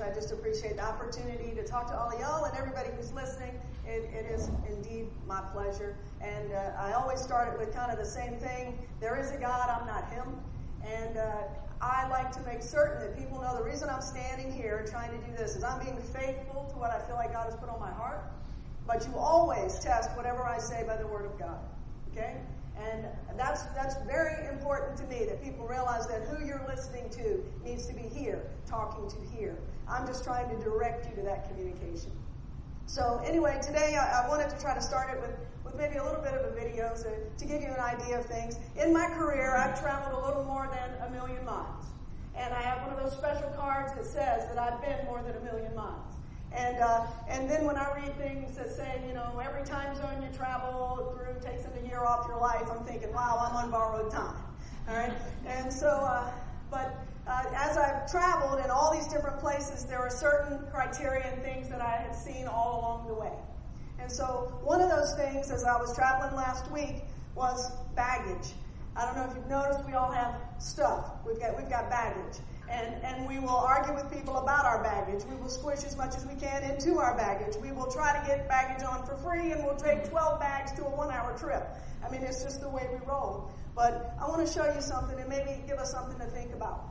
I just appreciate the opportunity to talk to all of y'all and everybody who's listening. It, it is indeed my pleasure. And uh, I always start it with kind of the same thing. There is a God, I'm not him. And uh, I like to make certain that people know the reason I'm standing here trying to do this is I'm being faithful to what I feel like God has put on my heart. But you always test whatever I say by the Word of God. Okay? And that's, that's very important to me that people realize that who you're listening to needs to be here, talking to here. I'm just trying to direct you to that communication. So anyway, today I, I wanted to try to start it with, with maybe a little bit of a video so, to give you an idea of things. In my career, I've traveled a little more than a million miles. And I have one of those special cards that says that I've been more than a million miles. And, uh, and then when I read things that say, you know, every time zone you travel through takes a year off your life, I'm thinking, wow, I'm on borrowed time. All right? And so, uh, but uh, as I've traveled in all these different places, there are certain criteria and things that I had seen all along the way. And so one of those things as I was traveling last week was baggage. I don't know if you've noticed we all have stuff. We've got, we've got baggage and, and we will argue with people about our baggage. We will squish as much as we can into our baggage. We will try to get baggage on for free and we'll take 12 bags to a one hour trip. I mean, it's just the way we roll. But I want to show you something and maybe give us something to think about.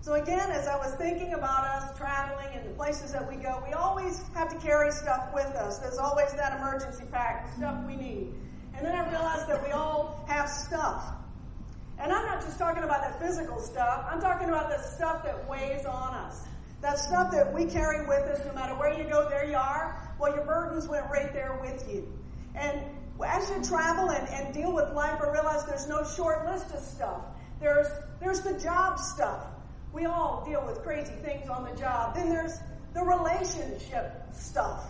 So again, as I was thinking about us traveling and the places that we go, we always have to carry stuff with us. There's always that emergency pack, stuff we need. And then I realized that we all have stuff. And I'm not just talking about the physical stuff, I'm talking about the stuff that weighs on us. That stuff that we carry with us no matter where you go, there you are. Well, your burdens went right there with you. And as you travel and, and deal with life, I realize there's no short list of stuff. There's, there's the job stuff. We all deal with crazy things on the job. Then there's the relationship stuff.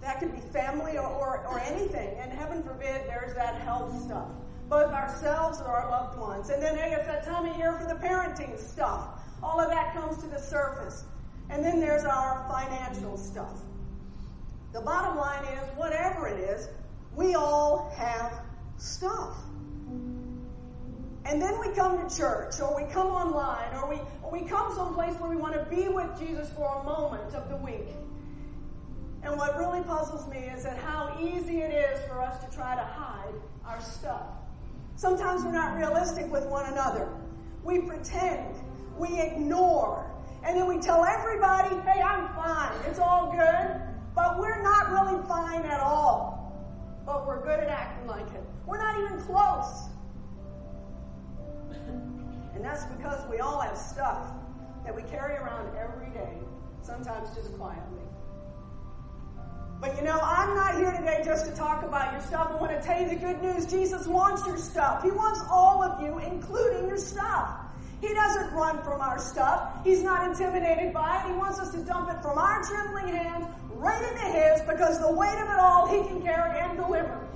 That could be family or, or, or anything. And heaven forbid there's that health stuff. Both ourselves or our loved ones. And then hey, it's that time of year for the parenting stuff. All of that comes to the surface. And then there's our financial stuff. The bottom line is, whatever it is, we all have stuff. And then we come to church, or we come online, or we, or we come someplace where we want to be with Jesus for a moment of the week. And what really puzzles me is that how easy it is for us to try to hide our stuff. Sometimes we're not realistic with one another. We pretend, we ignore, and then we tell everybody, hey, I'm fine, it's all good, but we're not really fine at all. But we're good at acting like it. We're not even close. And that's because we all have stuff that we carry around every day, sometimes just quietly. But you know, I'm not here today just to talk about your stuff. I want to tell you the good news. Jesus wants your stuff. He wants all of you, including your stuff. He doesn't run from our stuff. He's not intimidated by it. He wants us to dump it from our trembling hands right into His because the weight of it all He can carry and deliver.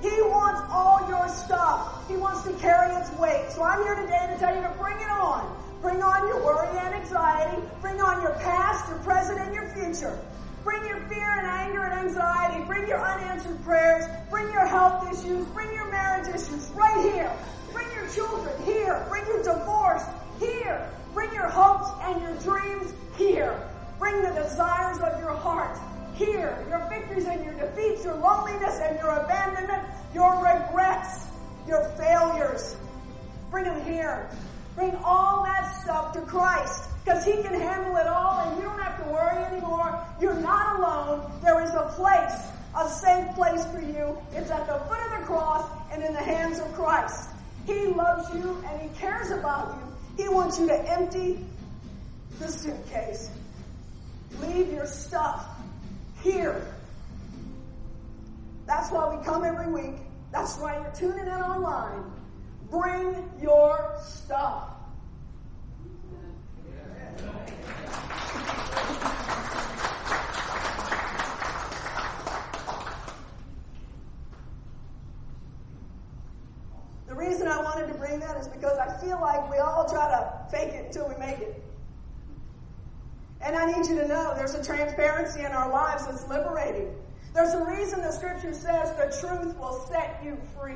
He wants all your stuff. He wants to carry its weight. So I'm here today to tell you to bring it on. Bring on your worry and anxiety. Bring on your past, your present, and your future. Bring your fear and anger and anxiety. Bring your unanswered prayers. Bring your health issues. Bring your marriage issues right here. Bring your children here. Bring your divorce here. Bring your hopes and your dreams here. Bring the desires of your heart here. Your victories and your defeats, your loneliness and your abandonment, your regrets, your failures. Bring them here. Bring all that stuff to Christ because He can handle it all and you don't have to worry anymore. You're not alone. There is a place, a safe place for you. It's at the foot of the cross and in the hands of Christ. He loves you and He cares about you. He wants you to empty the suitcase. Leave your stuff here. That's why we come every week. That's why you're tuning in online. Bring your stuff. The reason I wanted to bring that is because I feel like we all try to fake it until we make it. And I need you to know there's a transparency in our lives that's liberating. There's a reason the scripture says the truth will set you free.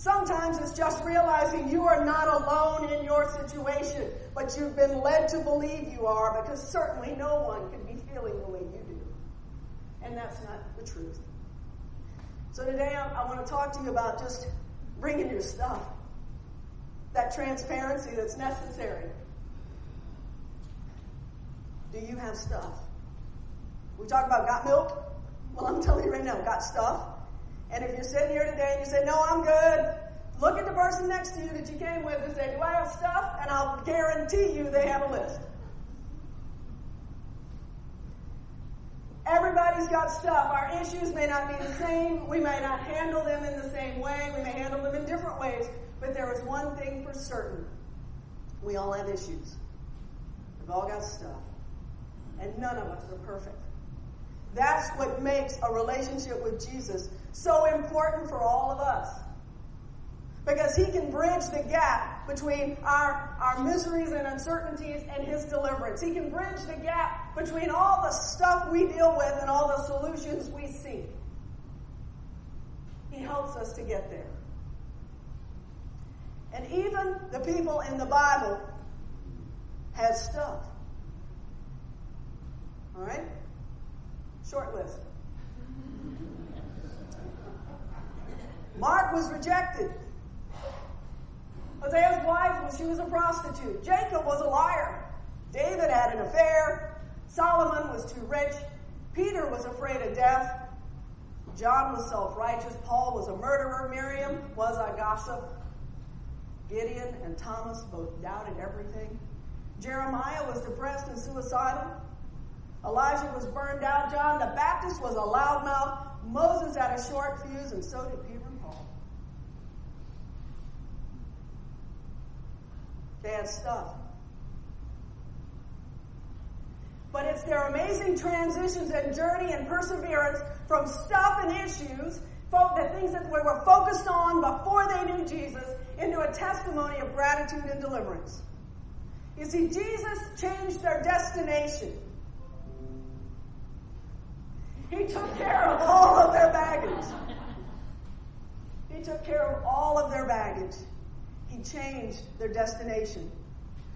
Sometimes it's just realizing you are not alone in your situation, but you've been led to believe you are because certainly no one can be feeling the way you do. And that's not the truth. So today I, I want to talk to you about just bringing your stuff, that transparency that's necessary. Do you have stuff? We talk about got milk? Well, I'm telling you right now, got stuff. And if you're sitting here today and you say, no, I'm good, look at the person next to you that you came with and say, do I have stuff? And I'll guarantee you they have a list. Everybody's got stuff. Our issues may not be the same. We may not handle them in the same way. We may handle them in different ways. But there is one thing for certain. We all have issues. We've all got stuff. And none of us are perfect. That's what makes a relationship with Jesus so important for all of us. Because he can bridge the gap between our, our miseries and uncertainties and his deliverance. He can bridge the gap between all the stuff we deal with and all the solutions we seek. He helps us to get there. And even the people in the Bible had stuff. All right? Short list. Mark was rejected. Hosea's wife, she was a prostitute. Jacob was a liar. David had an affair. Solomon was too rich. Peter was afraid of death. John was self righteous. Paul was a murderer. Miriam was a gossip. Gideon and Thomas both doubted everything. Jeremiah was depressed and suicidal. Elijah was burned out. John the Baptist was a loudmouth. Moses had a short fuse, and so did Peter and Paul. Had stuff. But it's their amazing transitions and journey and perseverance from stuff and issues, the things that we were focused on before they knew Jesus, into a testimony of gratitude and deliverance. You see, Jesus changed their destination. He took care of all of their baggage. He took care of all of their baggage. He changed their destination.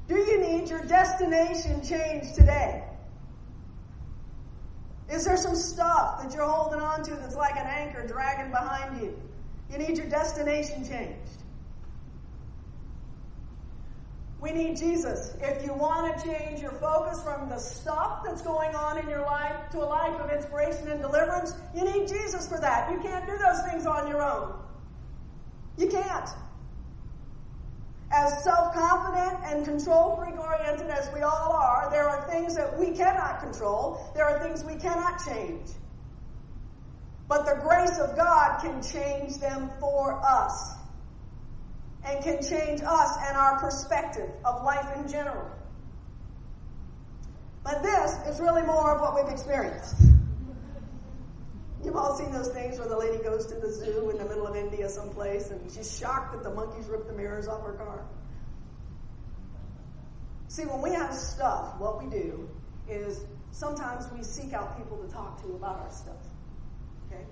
Do you need your destination changed today? Is there some stuff that you're holding on to that's like an anchor dragging behind you? You need your destination changed. We need Jesus. If you want to change your focus from the stuff that's going on in your life to a life of inspiration and deliverance, you need Jesus for that. You can't do those things on your own. You can't. As self confident and control freak oriented as we all are, there are things that we cannot control, there are things we cannot change. But the grace of God can change them for us and can change us and our perspective of life in general. But this is really more of what we've experienced. You've all seen those things where the lady goes to the zoo in the middle of India someplace and she's shocked that the monkeys ripped the mirrors off her car. See, when we have stuff, what we do is sometimes we seek out people to talk to about our stuff. Okay?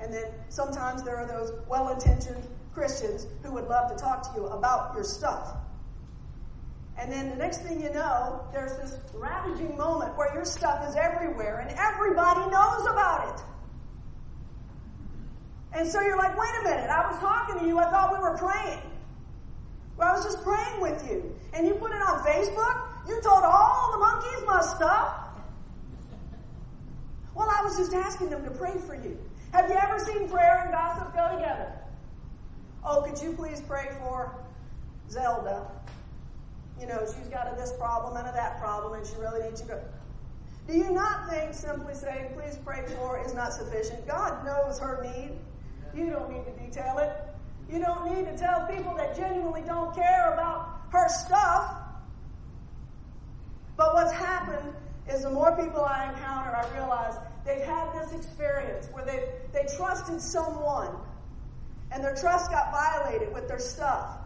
And then sometimes there are those well intentioned Christians who would love to talk to you about your stuff. And then the next thing you know, there's this ravaging moment where your stuff is everywhere and everybody knows about it. And so you're like, wait a minute, I was talking to you, I thought we were praying. Well, I was just praying with you. And you put it on Facebook? You told all the monkeys my stuff? Well, I was just asking them to pray for you. Have you ever seen prayer and gossip go together? Oh, could you please pray for Zelda? You know, she's got a this problem and a that problem, and she really needs you to. Do you not think simply saying, please pray for is not sufficient? God knows her need. You don't need to detail it. You don't need to tell people that genuinely don't care about her stuff. But what's happened is the more people I encounter, I realize they've had this experience where they, they trusted someone and their trust got violated with their stuff.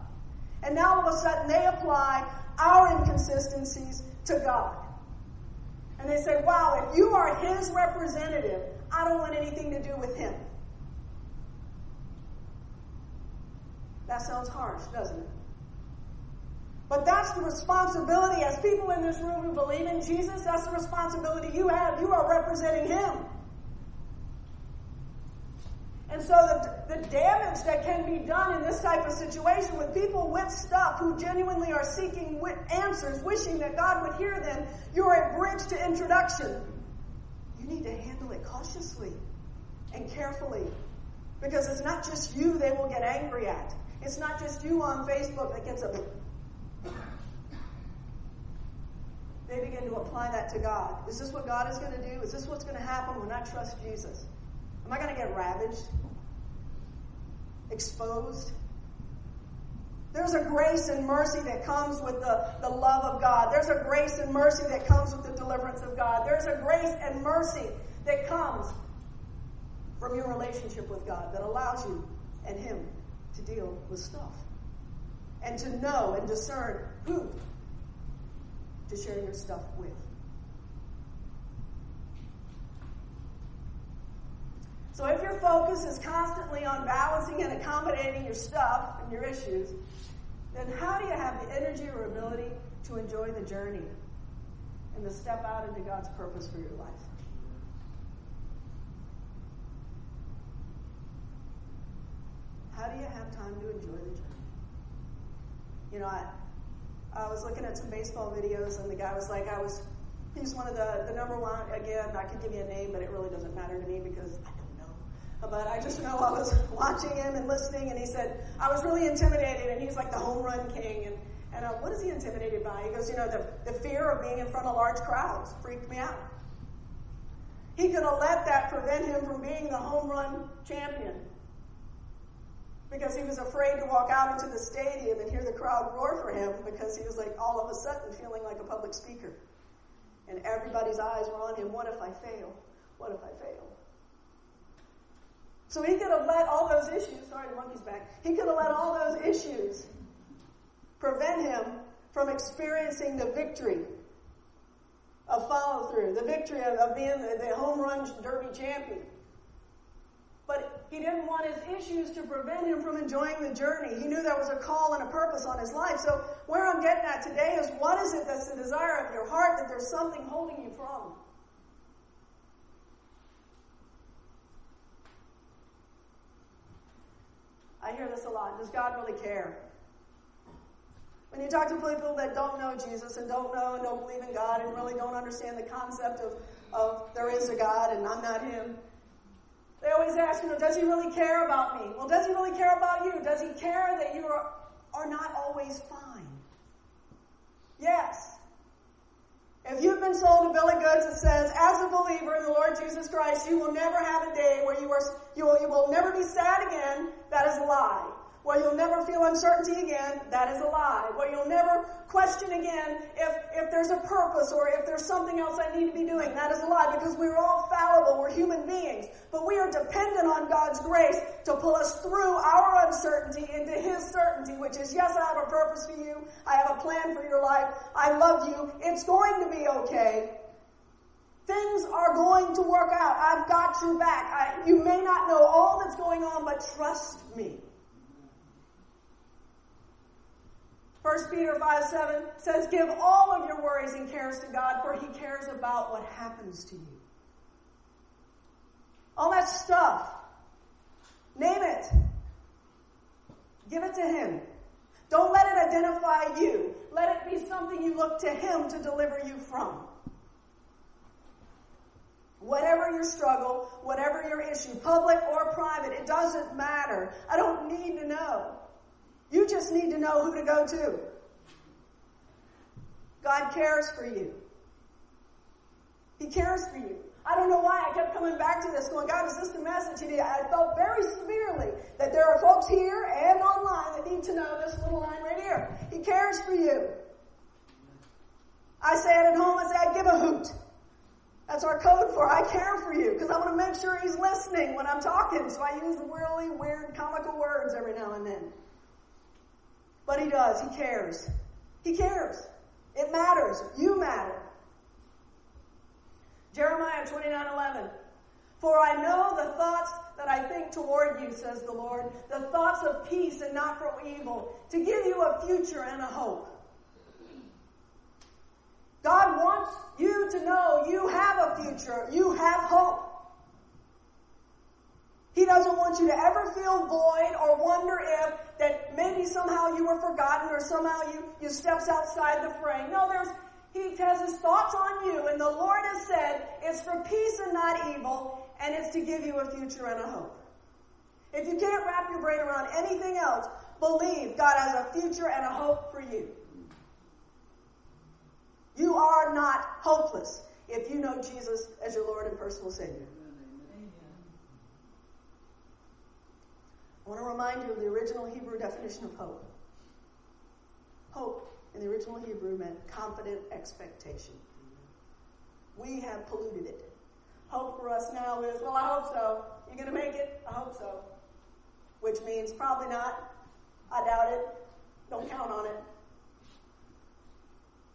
And now all of a sudden they apply our inconsistencies to God. And they say, wow, if you are his representative, I don't want anything to do with him. That sounds harsh, doesn't it? But that's the responsibility as people in this room who believe in Jesus, that's the responsibility you have. You are representing Him. And so the, the damage that can be done in this type of situation with people with stuff who genuinely are seeking answers, wishing that God would hear them, you're a bridge to introduction. You need to handle it cautiously and carefully. Because it's not just you they will get angry at. It's not just you on Facebook that gets a they begin to apply that to God. Is this what God is going to do? Is this what's going to happen when I trust Jesus? Am I going to get ravaged? Exposed? There's a grace and mercy that comes with the, the love of God. There's a grace and mercy that comes with the deliverance of God. There's a grace and mercy that comes from your relationship with God that allows you and Him to deal with stuff and to know and discern who to share your stuff with. So if your focus is constantly on balancing and accommodating your stuff and your issues, then how do you have the energy or ability to enjoy the journey and to step out into God's purpose for your life? How do you have time to enjoy the journey? You know, I, I was looking at some baseball videos, and the guy was like, I was, he's one of the, the number one, again, I could give you a name, but it really doesn't matter to me because I don't know. But I just know I was watching him and listening, and he said, I was really intimidated, and he's like the home run king. And, and uh, what is he intimidated by? He goes, you know, the, the fear of being in front of large crowds freaked me out. He could have let that prevent him from being the home run champion because he was afraid to walk out into the stadium and hear the crowd roar for him because he was like all of a sudden feeling like a public speaker. And everybody's eyes were on him. What if I fail? What if I fail? So he could have let all those issues, sorry, the monkey's back. He could have let all those issues prevent him from experiencing the victory of follow through, the victory of, of being the, the home run derby champion. But he didn't want his issues to prevent him from enjoying the journey. He knew there was a call and a purpose on his life. So, where I'm getting at today is what is it that's the desire of your heart that there's something holding you from? I hear this a lot. Does God really care? When you talk to people that don't know Jesus and don't know and don't believe in God and really don't understand the concept of, of there is a God and I'm not Him, they always ask, you know, does he really care about me? Well, does he really care about you? Does he care that you are, are not always fine? Yes. If you've been sold a bill of goods that says, as a believer in the Lord Jesus Christ, you will never have a day where you are, you will, you will never be sad again, that is a lie where you'll never feel uncertainty again, that is a lie. Where you'll never question again if, if there's a purpose or if there's something else I need to be doing, that is a lie because we're all fallible, we're human beings. But we are dependent on God's grace to pull us through our uncertainty into His certainty, which is, yes, I have a purpose for you, I have a plan for your life, I love you, it's going to be okay. Things are going to work out. I've got your back. I, you may not know all that's going on, but trust me. 1 Peter 5 7 says, Give all of your worries and cares to God, for He cares about what happens to you. All that stuff. Name it. Give it to Him. Don't let it identify you. Let it be something you look to Him to deliver you from. Whatever your struggle, whatever your issue, public or private, it doesn't matter. I don't need to know. You just need to know who to go to. God cares for you. He cares for you. I don't know why I kept coming back to this, going, God, is this the message? And I felt very severely that there are folks here and online that need to know this little line right here. He cares for you. I say it at home, I say, I give a hoot. That's our code for I care for you, because I want to make sure he's listening when I'm talking. So I use really weird comical words every now and then. But he does. He cares. He cares. It matters. You matter. Jeremiah 29 11. For I know the thoughts that I think toward you, says the Lord, the thoughts of peace and not for evil, to give you a future and a hope. God wants you to know you have a future, you have hope. He doesn't want you to ever feel void or wonder if that maybe somehow you were forgotten or somehow you, you steps outside the frame. No, there's, he has his thoughts on you and the Lord has said it's for peace and not evil and it's to give you a future and a hope. If you can't wrap your brain around anything else, believe God has a future and a hope for you. You are not hopeless if you know Jesus as your Lord and personal Savior. I want to remind you of the original Hebrew definition of hope. Hope in the original Hebrew meant confident expectation. We have polluted it. Hope for us now is, well, I hope so. You are gonna make it? I hope so. Which means probably not. I doubt it. Don't count on it.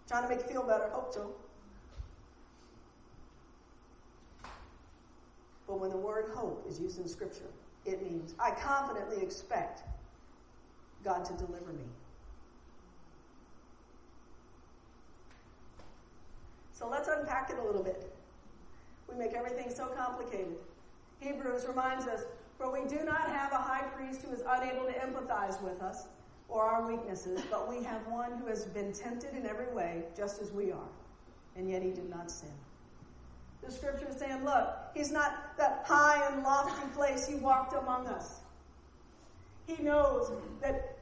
Trying to make you feel better. Hope so. But when the word hope is used in Scripture, it means I confidently expect God to deliver me. So let's unpack it a little bit. We make everything so complicated. Hebrews reminds us, for we do not have a high priest who is unable to empathize with us or our weaknesses, but we have one who has been tempted in every way, just as we are, and yet he did not sin. The scripture is saying, look, he's not that high and lofty place he walked among us. He knows that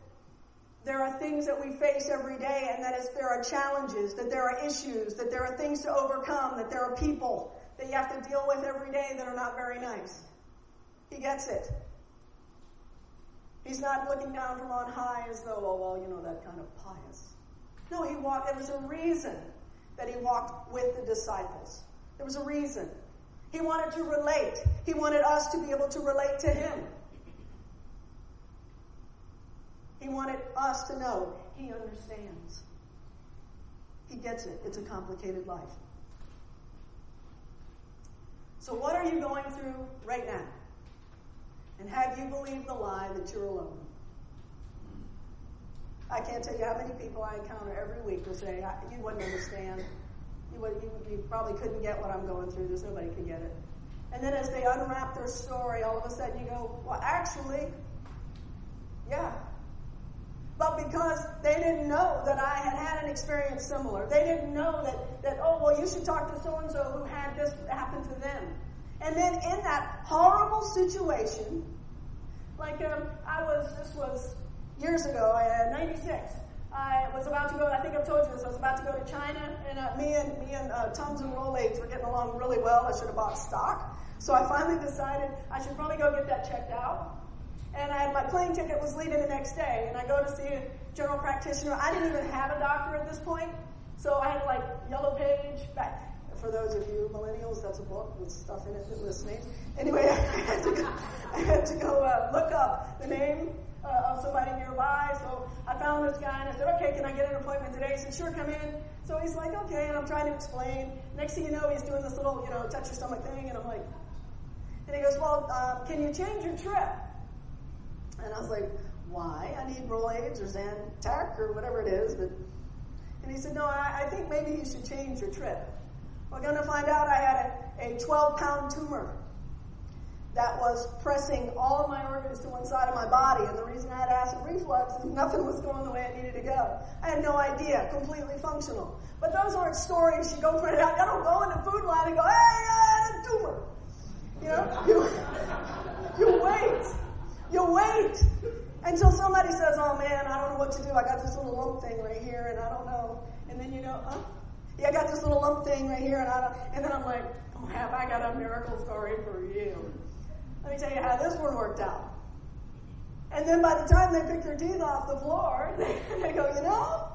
there are things that we face every day and that there are challenges, that there are issues, that there are things to overcome, that there are people that you have to deal with every day that are not very nice. He gets it. He's not looking down from on high as though, oh, well, you know, that kind of pious. No, he walked, there was a reason that he walked with the disciples. There was a reason. He wanted to relate. He wanted us to be able to relate to him. He wanted us to know he understands. He gets it. It's a complicated life. So, what are you going through right now? And have you believed the lie that you're alone? I can't tell you how many people I encounter every week who say, You wouldn't understand. You, would, you, probably couldn't get what I'm going through. There's nobody can get it. And then as they unwrap their story, all of a sudden you go, Well, actually, yeah. But because they didn't know that I had had an experience similar, they didn't know that, that oh, well, you should talk to so and so who had this happen to them. And then in that horrible situation, like um, I was, this was years ago, uh, 96. I was about to go, I think I've told you this, I was about to go to China, and uh, me and me and uh, Tums and Rolaids were getting along really well. I should have bought stock. So I finally decided I should probably go get that checked out. And I had my plane ticket was leaving the next day, and I go to see a general practitioner. I didn't even have a doctor at this point, so I had like yellow page back for those of you millennials, that's a book with stuff in it that listening. Anyway, I had to go, I had to go uh, look up the name uh, of somebody nearby. So I found this guy and I said, okay, can I get an appointment today? He said, sure, come in. So he's like, okay, and I'm trying to explain. Next thing you know, he's doing this little, you know, touch your stomach thing, and I'm like, and he goes, well, uh, can you change your trip? And I was like, why? I need Rolaids or Zantac or whatever it is, but. And he said, no, I, I think maybe you should change your trip. We're going to find out I had a, a 12 pound tumor that was pressing all of my organs to one side of my body. And the reason I had acid reflux is nothing was going the way it needed to go. I had no idea, completely functional. But those aren't stories you go print out. I don't go in the food line and go, hey, I had a tumor. You know, you, you wait. You wait until somebody says, oh man, I don't know what to do. I got this little lump thing right here and I don't know. And then you know, huh? Yeah, I got this little lump thing right here, and I don't, and then I'm like, oh, have I got a miracle story for you? Let me tell you how this one worked out. And then by the time they pick their teeth off the floor, they, go, you know,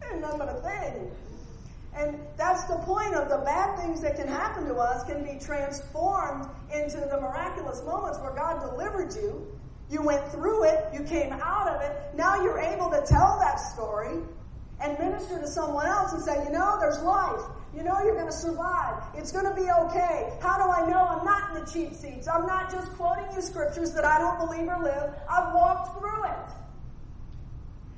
there's nothing but a thing. And that's the point of the bad things that can happen to us can be transformed into the miraculous moments where God delivered you. You went through it, you came out of it, now you're able to tell that story and minister to someone else and say, you know, there's life. You know, you're going to survive. It's going to be okay. How do I know I'm not in the cheap seats. I'm not just quoting you scriptures that I don't believe or live. I've walked through it.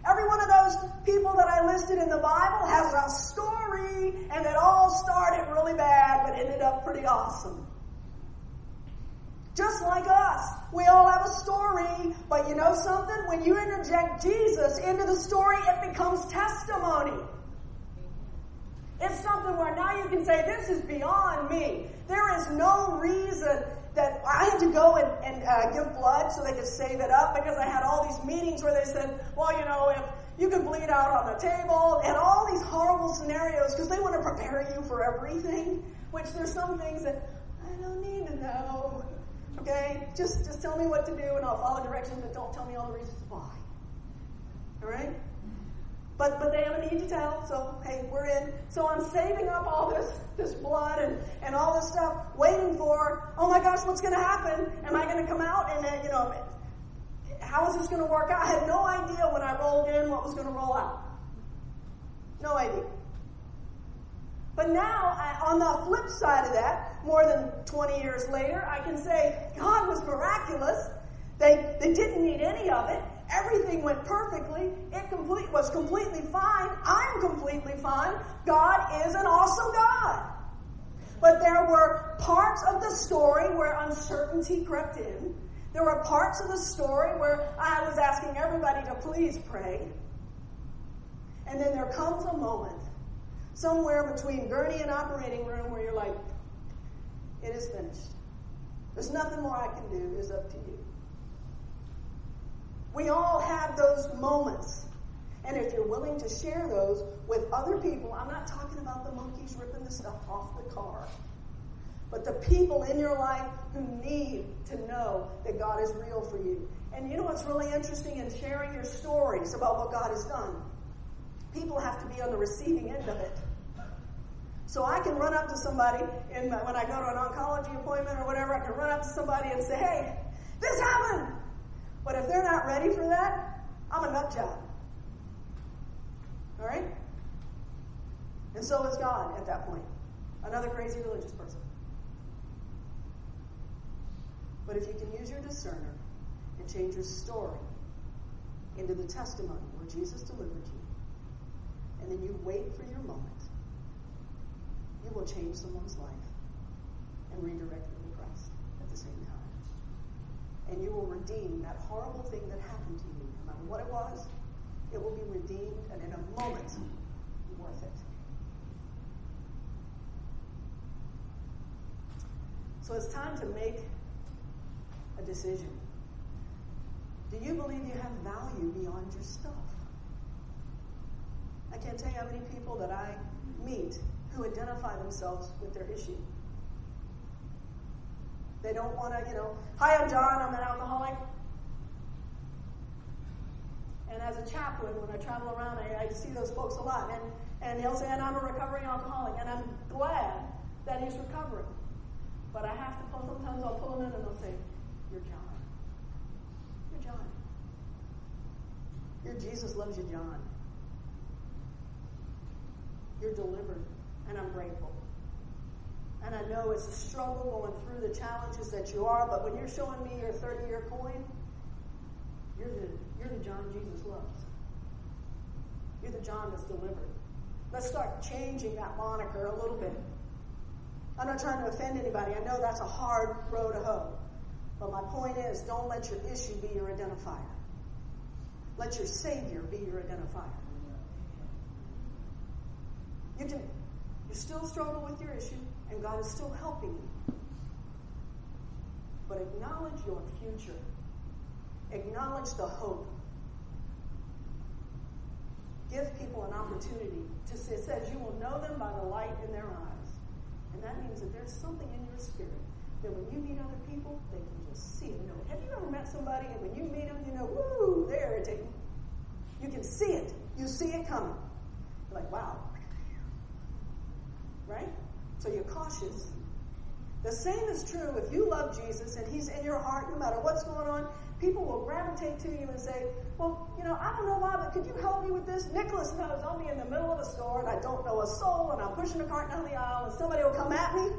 Every one of those people that I listed in the Bible has a story, and it all started really bad, but ended up pretty awesome. Just like us, we all have a story, but you know something? When you interject Jesus into the story, it becomes testimony. It's where now you can say, This is beyond me. There is no reason that I had to go and, and uh, give blood so they could save it up because I had all these meetings where they said, Well, you know, if you could bleed out on the table, and all these horrible scenarios because they want to prepare you for everything, which there's some things that I don't need to know. Okay? Just, just tell me what to do and I'll follow directions, but don't tell me all the reasons why. All right? But, but they have a need to tell, so hey, we're in. So I'm saving up all this, this blood and, and all this stuff, waiting for, oh my gosh, what's going to happen? Am I going to come out and, you know, how is this going to work out? I had no idea when I rolled in what was going to roll out. No idea. But now, I, on the flip side of that, more than 20 years later, I can say God was miraculous. They, they didn't need any of it. Everything went perfectly. It complete, was completely fine. I'm completely fine. God is an awesome God. But there were parts of the story where uncertainty crept in. There were parts of the story where I was asking everybody to please pray. And then there comes a moment somewhere between gurney and operating room where you're like, it is finished. There's nothing more I can do. It's up to you. We all have those moments. And if you're willing to share those with other people, I'm not talking about the monkeys ripping the stuff off the car, but the people in your life who need to know that God is real for you. And you know what's really interesting in sharing your stories about what God has done? People have to be on the receiving end of it. So I can run up to somebody in when I go to an oncology appointment or whatever, I can run up to somebody and say, hey, this happened. But if they're not ready for that, I'm a nut job. All right? And so is God at that point. Another crazy religious person. But if you can use your discerner and change your story into the testimony where Jesus delivered you, and then you wait for your moment, you will change someone's life and redirect them to Christ at the same time. And you will redeem that horrible thing that happened to you, no matter what it was, it will be redeemed and in a moment worth it. So it's time to make a decision. Do you believe you have value beyond your stuff? I can't tell you how many people that I meet who identify themselves with their issue. They don't want to, you know, hi, I'm John, I'm an alcoholic. And as a chaplain, when I travel around, I, I see those folks a lot. And, and he'll say, and I'm a recovering alcoholic. And I'm glad that he's recovering. But I have to pull, sometimes I'll pull him in and they'll say, You're John. You're John. Your Jesus loves you, John. You're delivered and I'm grateful. And I know it's a struggle going through the challenges that you are, but when you're showing me your 30 year coin, you're the, you're the John Jesus loves. You're the John that's delivered. Let's start changing that moniker a little bit. I'm not trying to offend anybody. I know that's a hard road to hoe. But my point is don't let your issue be your identifier. Let your Savior be your identifier. You can you still struggle with your issue, and God is still helping you. But acknowledge your future. Acknowledge the hope. Give people an opportunity to see. It says you will know them by the light in their eyes. And that means that there's something in your spirit that when you meet other people, they can just see it and know. Have you ever met somebody and when you meet them, you know, woo, they're irritating. You can see it. You see it coming. You're like, wow, right? So you're cautious. The same is true if you love Jesus and He's in your heart, no matter what's going on. People will gravitate to you and say, Well, you know, I don't know why, but could you help me with this? Nicholas knows I'll be in the middle of a store and I don't know a soul and I'm pushing a cart down the aisle and somebody will come at me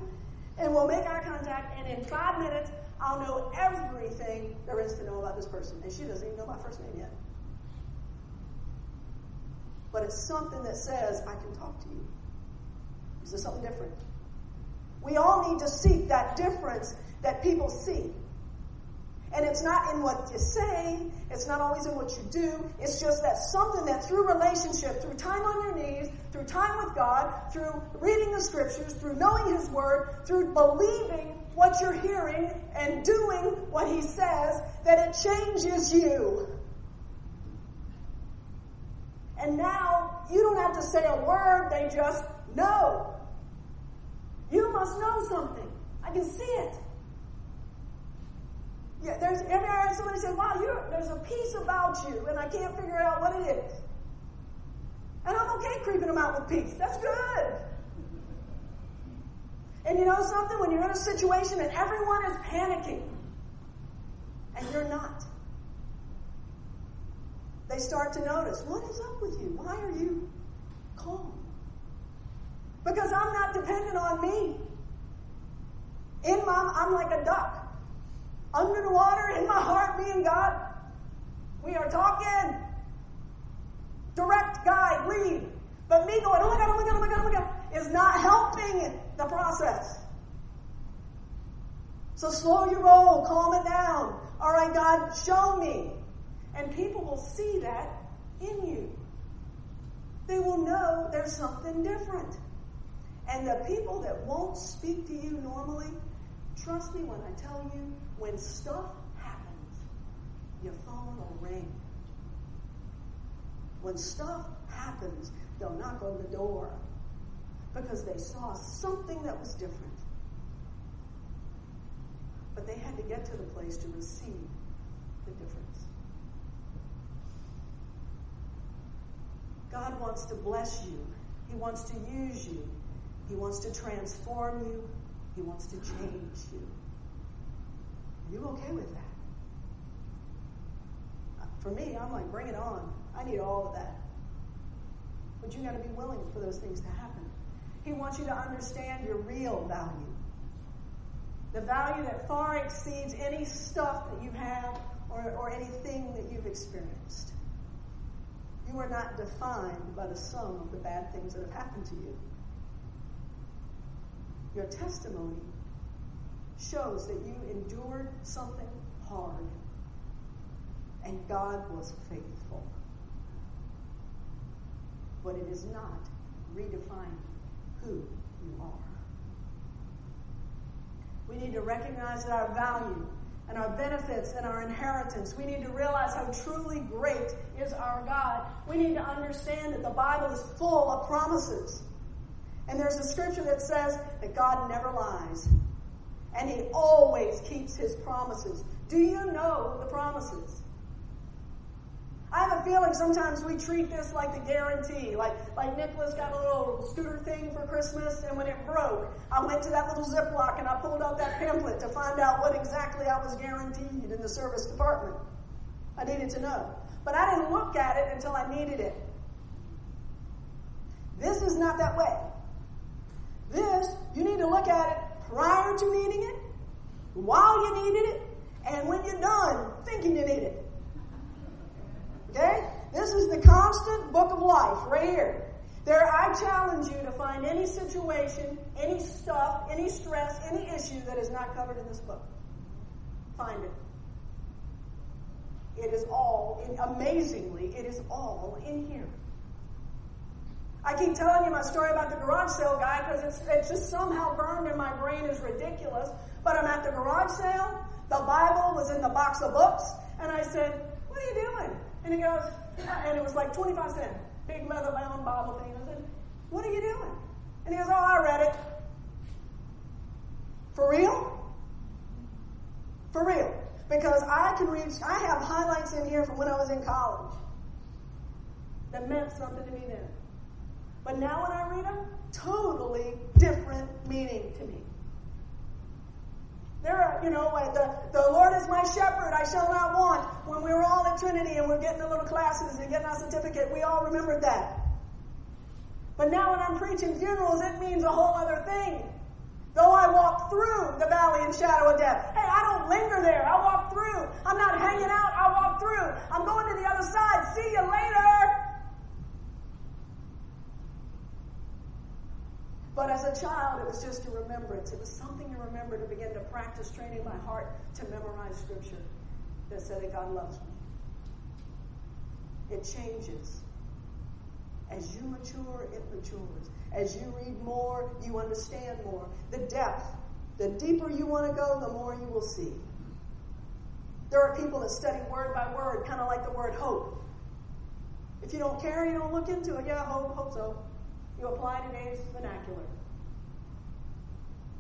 and we'll make eye contact, and in five minutes, I'll know everything there is to know about this person. And she doesn't even know my first name yet. But it's something that says, I can talk to you. Is there something different? We all need to seek that difference that people see. And it's not in what you say, it's not always in what you do. It's just that something that through relationship, through time on your knees, through time with God, through reading the scriptures, through knowing His Word, through believing what you're hearing and doing what He says, that it changes you. And now you don't have to say a word, they just know. You must know something. I can see it. Yeah, there's every time somebody says, "Wow, you there's a peace about you, and I can't figure out what it is." And I'm okay creeping them out with peace. That's good. And you know something? When you're in a situation and everyone is panicking, and you're not, they start to notice, what is up with you? Why are you calm? Because I'm not dependent on me. In my, I'm like a duck under the water in my heart, me and God. We are talking. Direct guide, lead. But me going, oh my God, oh my God, oh my God, oh my God, is not helping the process. So slow your roll, calm it down. All right, God, show me. And people will see that in you. They will know there's something different. And the people that won't speak to you normally, trust me when I tell you, when stuff happens, your phone will ring. When stuff happens, they'll knock on the door because they saw something that was different. But they had to get to the place to receive the difference. God wants to bless you. He wants to use you. He wants to transform you. He wants to change you. Are you okay with that? Uh, for me, I'm like, bring it on. I need all of that. But you got to be willing for those things to happen. He wants you to understand your real value. The value that far exceeds any stuff that you have or, or anything that you've experienced. You are not defined by the sum of the bad things that have happened to you. Your testimony shows that you endured something hard and God was faithful. But it is not redefining who you are. We need to recognize that our value and our benefits and our inheritance. We need to realize how truly great is our God. We need to understand that the Bible is full of promises. And there's a scripture that says that God never lies. And he always keeps his promises. Do you know the promises? I have a feeling sometimes we treat this like the guarantee. Like, like Nicholas got a little scooter thing for Christmas, and when it broke, I went to that little Ziploc and I pulled out that pamphlet to find out what exactly I was guaranteed in the service department. I needed to know. But I didn't look at it until I needed it. This is not that way. This, you need to look at it prior to needing it, while you needed it, and when you're done thinking you need it. Okay? This is the constant book of life right here. There, I challenge you to find any situation, any stuff, any stress, any issue that is not covered in this book. Find it. It is all, amazingly, it is all in here. I keep telling you my story about the garage sale guy because it's, it's just somehow burned in my brain as ridiculous. But I'm at the garage sale. The Bible was in the box of books. And I said, What are you doing? And he goes, uh, and it was like 25 cents. Big leather bound Bible thing. I said, What are you doing? And he goes, Oh, I read it. For real? For real. Because I can read, I have highlights in here from when I was in college that meant something to me then. But now when I read them, totally different meaning to me. There are, you know, the, the Lord is my shepherd, I shall not want. When we were all at Trinity and we're getting the little classes and getting our certificate, we all remembered that. But now when I'm preaching funerals, it means a whole other thing. Though I walk through the valley and shadow of death. Hey, I don't linger there. I walk through. I'm not hanging out. I walk through. I'm going to the other side. See you later. But as a child, it was just a remembrance. It was something to remember to begin to practice training my heart to memorize scripture that said that God loves me. It changes. As you mature, it matures. As you read more, you understand more. The depth, the deeper you want to go, the more you will see. There are people that study word by word, kind of like the word hope. If you don't care, you don't look into it. Yeah, hope, hope so. You apply today's vernacular.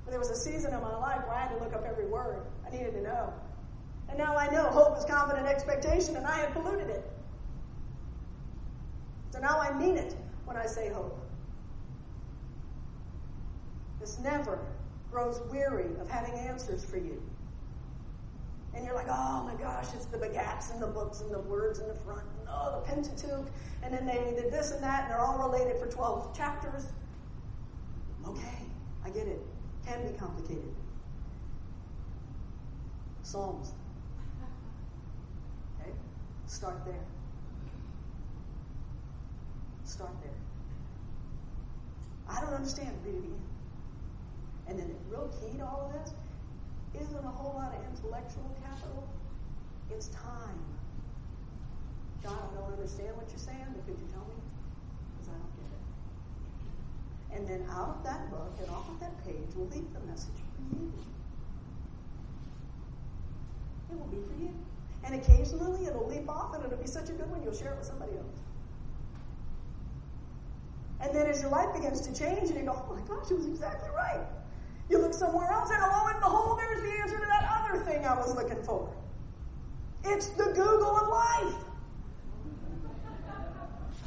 But there was a season in my life where I had to look up every word. I needed to know. And now I know hope is confident expectation, and I had polluted it. So now I mean it when I say hope. This never grows weary of having answers for you. And you're like, oh my gosh, it's the begats and the books and the words in the front, oh, the Pentateuch, and then they did this and that, and they're all related for 12 chapters. Okay, I get it. Can be complicated. Psalms. Okay, start there. Start there. I don't understand. Read it again. And then the real key to all of this isn't a whole lot of intellectual capital. It's time. God, I don't understand what you're saying, but could you tell me? Because I don't get it. And then out of that book and off of that page will leave the message for you. It will be for you. And occasionally it'll leap off and it'll be such a good one, you'll share it with somebody else. And then as your life begins to change and you go, oh my gosh, it was exactly right. You look somewhere else and lo and behold, there's the answer to that other thing I was looking for. It's the Google of life.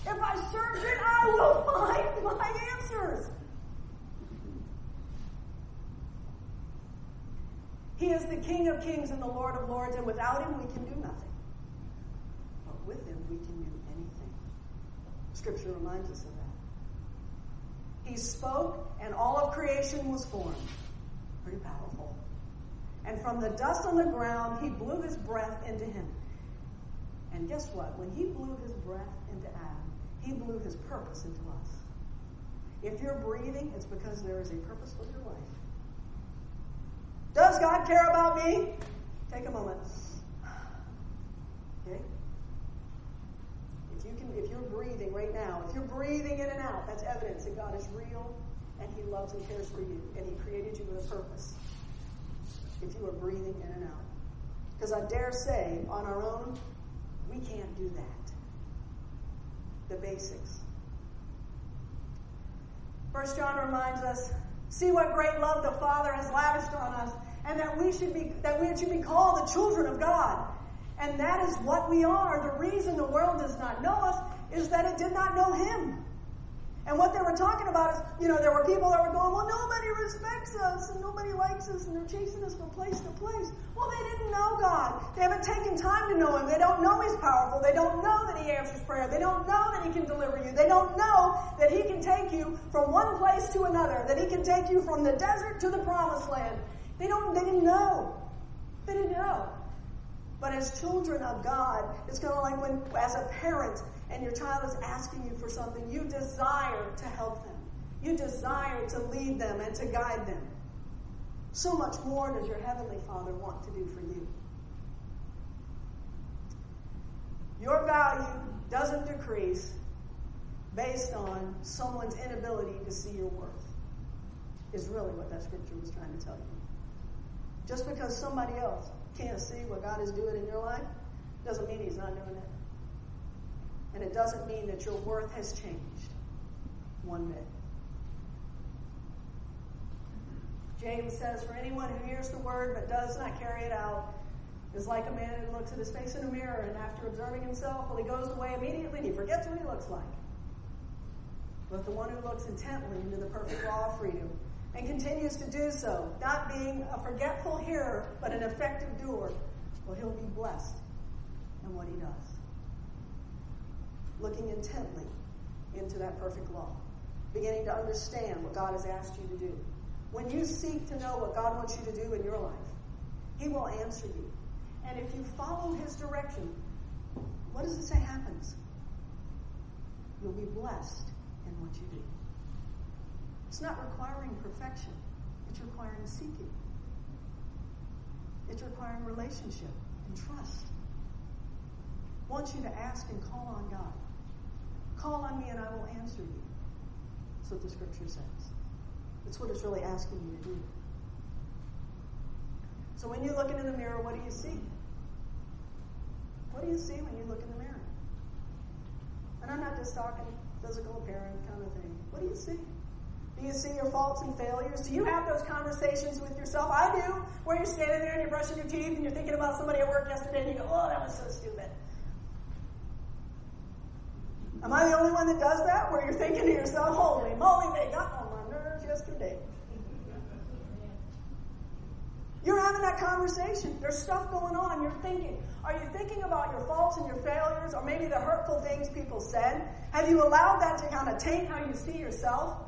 If I search it, I will find my answers. He is the King of kings and the Lord of lords, and without him we can do nothing. But with him we can do anything. Scripture reminds us of that. he spoke, and all of creation was formed. Pretty powerful. And from the dust on the ground, he blew his breath into him. And guess what? When he blew his breath into Adam, he blew his purpose into us. If you're breathing, it's because there is a purpose for your life. Does God care about me? Take a moment. Okay? If you can, if you're breathing right now, if you're breathing in and out, that's evidence that God is real and He loves and cares for you, and He created you with a purpose. If you are breathing in and out, because I dare say, on our own, we can't do that. The basics. First John reminds us, see what great love the Father has lavished on us, and that we should be that we should be called the children of God. And that is what we are. The reason the world does not know us is that it did not know Him. And what they were talking about is, you know, there were people that were going, well, nobody respects us and nobody likes us and they're chasing us from place to place. Well, they didn't know God. They haven't taken time to know Him. They don't know He's powerful. They don't know that He answers prayer. They don't know that He can deliver you. They don't know that He can take you from one place to another, that He can take you from the desert to the promised land. They don't, they didn't know. They didn't know. But as children of God, it's kind of like when, as a parent, and your child is asking you for something, you desire to help them. You desire to lead them and to guide them. So much more does your Heavenly Father want to do for you. Your value doesn't decrease based on someone's inability to see your worth, is really what that scripture was trying to tell you. Just because somebody else can't see what God is doing in your life, doesn't mean He's not doing it. And it doesn't mean that your worth has changed one bit. James says, For anyone who hears the word but does not carry it out is like a man who looks at his face in a mirror and after observing himself, well, he goes away immediately and he forgets what he looks like. But the one who looks intently into the perfect law of freedom and continues to do so, not being a forgetful hearer, but an effective doer, well, he'll be blessed in what he does. Looking intently into that perfect law, beginning to understand what God has asked you to do. when you seek to know what God wants you to do in your life, He will answer you. And if you follow His direction, what does it say happens? You'll be blessed in what you do. It's not requiring perfection, it's requiring seeking. It's requiring relationship and trust. I want you to ask and call on God. Call on me and I will answer you. That's what the scripture says. That's what it's really asking you to do. So when you're looking in the mirror, what do you see? What do you see when you look in the mirror? And I'm not just talking physical appearance kind of thing. What do you see? Do you see your faults and failures? Do you have those conversations with yourself? I do, where you're standing there and you're brushing your teeth and you're thinking about somebody at work yesterday and you go, oh, that was so stupid. Am I the only one that does that? Where you're thinking to yourself, holy moly, they got on my nerves yesterday. You're having that conversation. There's stuff going on. You're thinking. Are you thinking about your faults and your failures or maybe the hurtful things people said? Have you allowed that to kind of taint how you see yourself?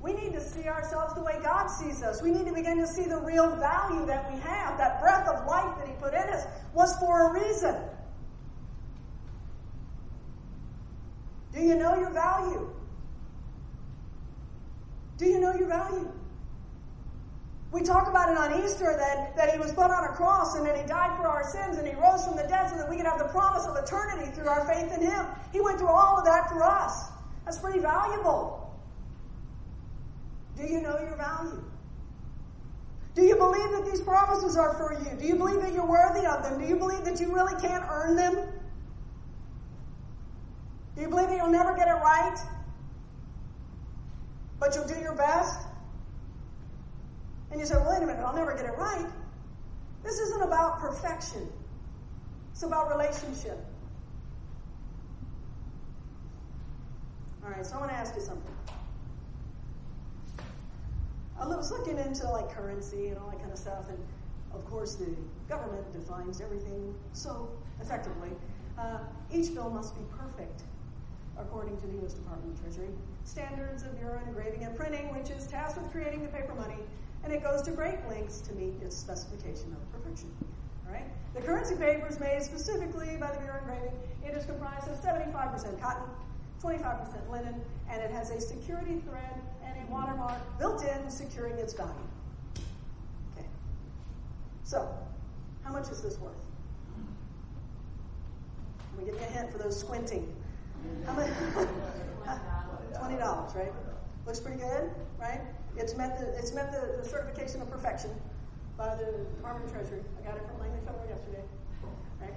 We need to see ourselves the way God sees us. We need to begin to see the real value that we have. That breath of life that He put in us was for a reason. Do you know your value? Do you know your value? We talk about it on Easter that, that he was put on a cross and that he died for our sins and he rose from the dead so that we could have the promise of eternity through our faith in him. He went through all of that for us. That's pretty valuable. Do you know your value? Do you believe that these promises are for you? Do you believe that you're worthy of them? Do you believe that you really can't earn them? You believe that you'll never get it right? But you'll do your best? And you say, wait a minute, I'll never get it right. This isn't about perfection. It's about relationship. All right, so I want to ask you something. I was looking into like currency and all that kind of stuff, and of course the government defines everything so effectively. Uh, each bill must be perfect according to the U.S. Department of Treasury, standards of Bureau Engraving and Printing, which is tasked with creating the paper money, and it goes to great lengths to meet its specification of perfection. Right? The currency paper is made specifically by the Bureau Engraving. It is comprised of 75% cotton, 25% linen, and it has a security thread and a watermark built in securing its value. Okay. So, how much is this worth? Let me give you a hint for those squinting. Twenty dollars, right? Looks pretty good, right? It's met the it's met the, the, certification of perfection by the Department of Treasury. I got it from Langley Federal yesterday, right?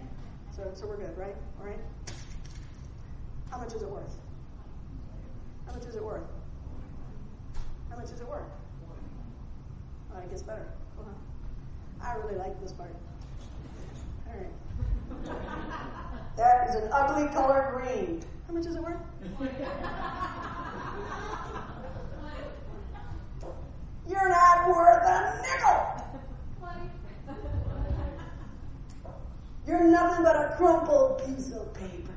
So so we're good, right? All right. How much is it worth? How much is it worth? How much is it worth? Oh, it gets better. I really like this part. All right. That is an ugly color green. How much is it worth? You're not worth a nickel. You're nothing but a crumpled piece of paper.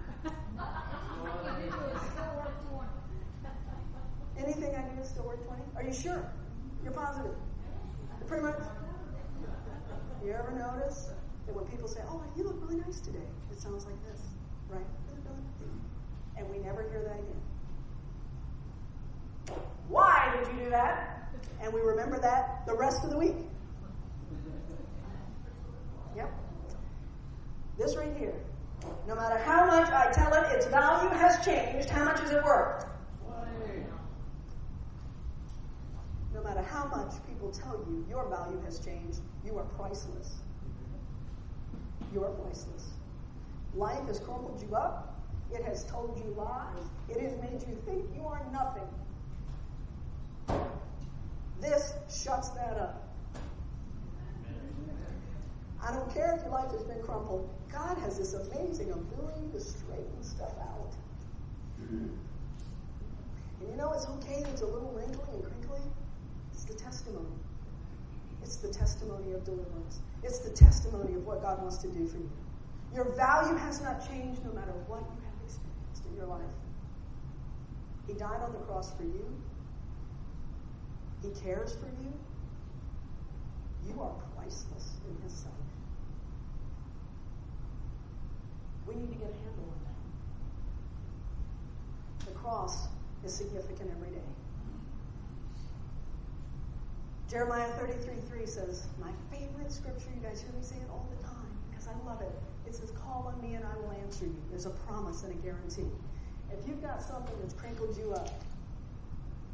Anything I do is still worth 20? Are you sure? You're positive? Pretty much? You ever notice that when people say, oh, you look really nice today, it sounds like this, right? And we never hear that again. Why did you do that? And we remember that the rest of the week. Yep. This right here. No matter how much I tell it its value has changed, how much is it worth? No matter how much people tell you your value has changed, you are priceless. You are priceless. Life has crumpled you up. It has told you lies. It has made you think you are nothing. This shuts that up. I don't care if your life has been crumpled. God has this amazing ability to straighten stuff out. And you know it's okay if it's a little wrinkly and crinkly? It's the testimony. It's the testimony of deliverance. It's the testimony of what God wants to do for you. Your value has not changed no matter what you have experienced in your life. He died on the cross for you. He cares for you. You are priceless in His sight. We need to get a handle on that. The cross is significant every day. Jeremiah 33 3 says, My favorite scripture, you guys hear me say it all the time because I love it. It says, Call on me and I will answer you. There's a promise and a guarantee. If you've got something that's crinkled you up,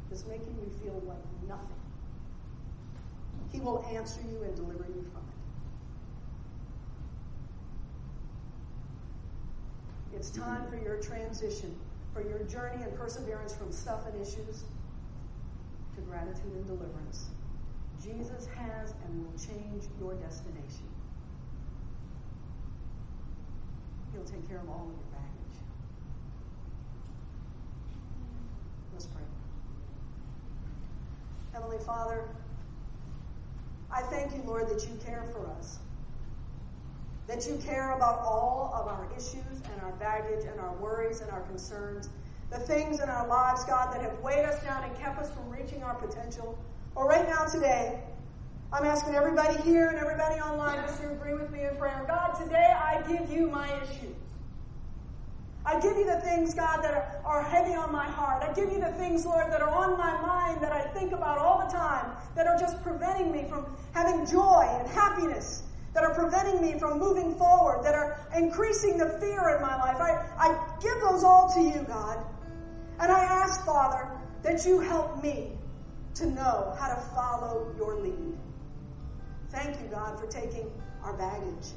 that's making you feel like nothing, He will answer you and deliver you from it. It's time for your transition, for your journey and perseverance from stuff and issues to gratitude and deliverance. Jesus has and will change your destination. He'll take care of all of your baggage. Let's pray. Heavenly Father, I thank you, Lord, that you care for us. That you care about all of our issues and our baggage and our worries and our concerns. The things in our lives, God, that have weighed us down and kept us from reaching our potential. Or right now, today, I'm asking everybody here and everybody online to agree with me in prayer. God, today I give you my issues. I give you the things, God, that are, are, heavy on my heart. I give you the things, Lord, that are on my mind that I think about all the time, that are just preventing me from having joy and happiness, that are preventing me from moving forward, that are increasing the fear in my life. I, I give those all to you, God. And I ask, Father, that you help me to know how to follow your lead. Thank you, God, for taking our baggage.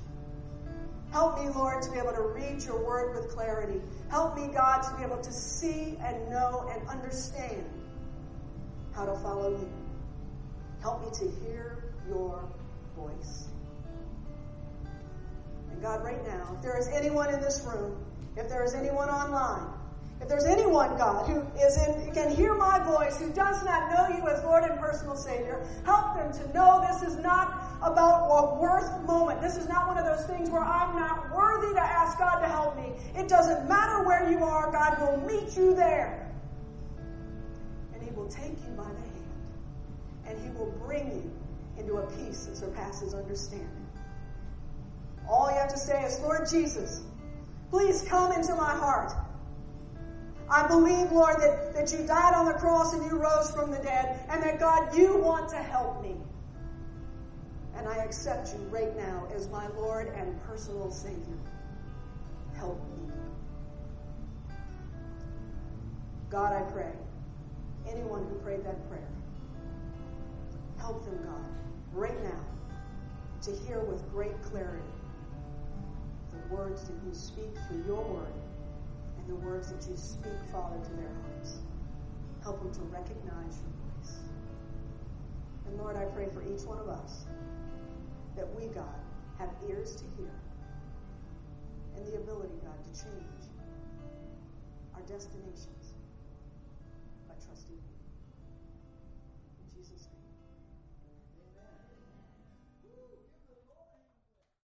Help me, Lord, to be able to read your word with clarity. Help me, God, to be able to see and know and understand how to follow you. Help me to hear your voice. And God, right now, if there is anyone in this room, if there is anyone online, if there's anyone, God, who is in, can hear my voice, who does not know you as Lord and personal Savior, help them to know this is not about a worth moment. This is not one of those things where I'm not worthy to ask God to help me. It doesn't matter where you are, God will meet you there. And He will take you by the hand. And He will bring you into a peace that surpasses understanding. All you have to say is, Lord Jesus, please come into my heart. I believe, Lord, that, that you died on the cross and you rose from the dead, and that God, you want to help me. And I accept you right now as my Lord and personal Savior. Help me. God, I pray, anyone who prayed that prayer, help them, God, right now, to hear with great clarity the words that you speak through your word and the words that you speak, Father, to their hearts. Help them to recognize your voice. And Lord, I pray for each one of us that we, God, have ears to hear and the ability, God, to change our destinations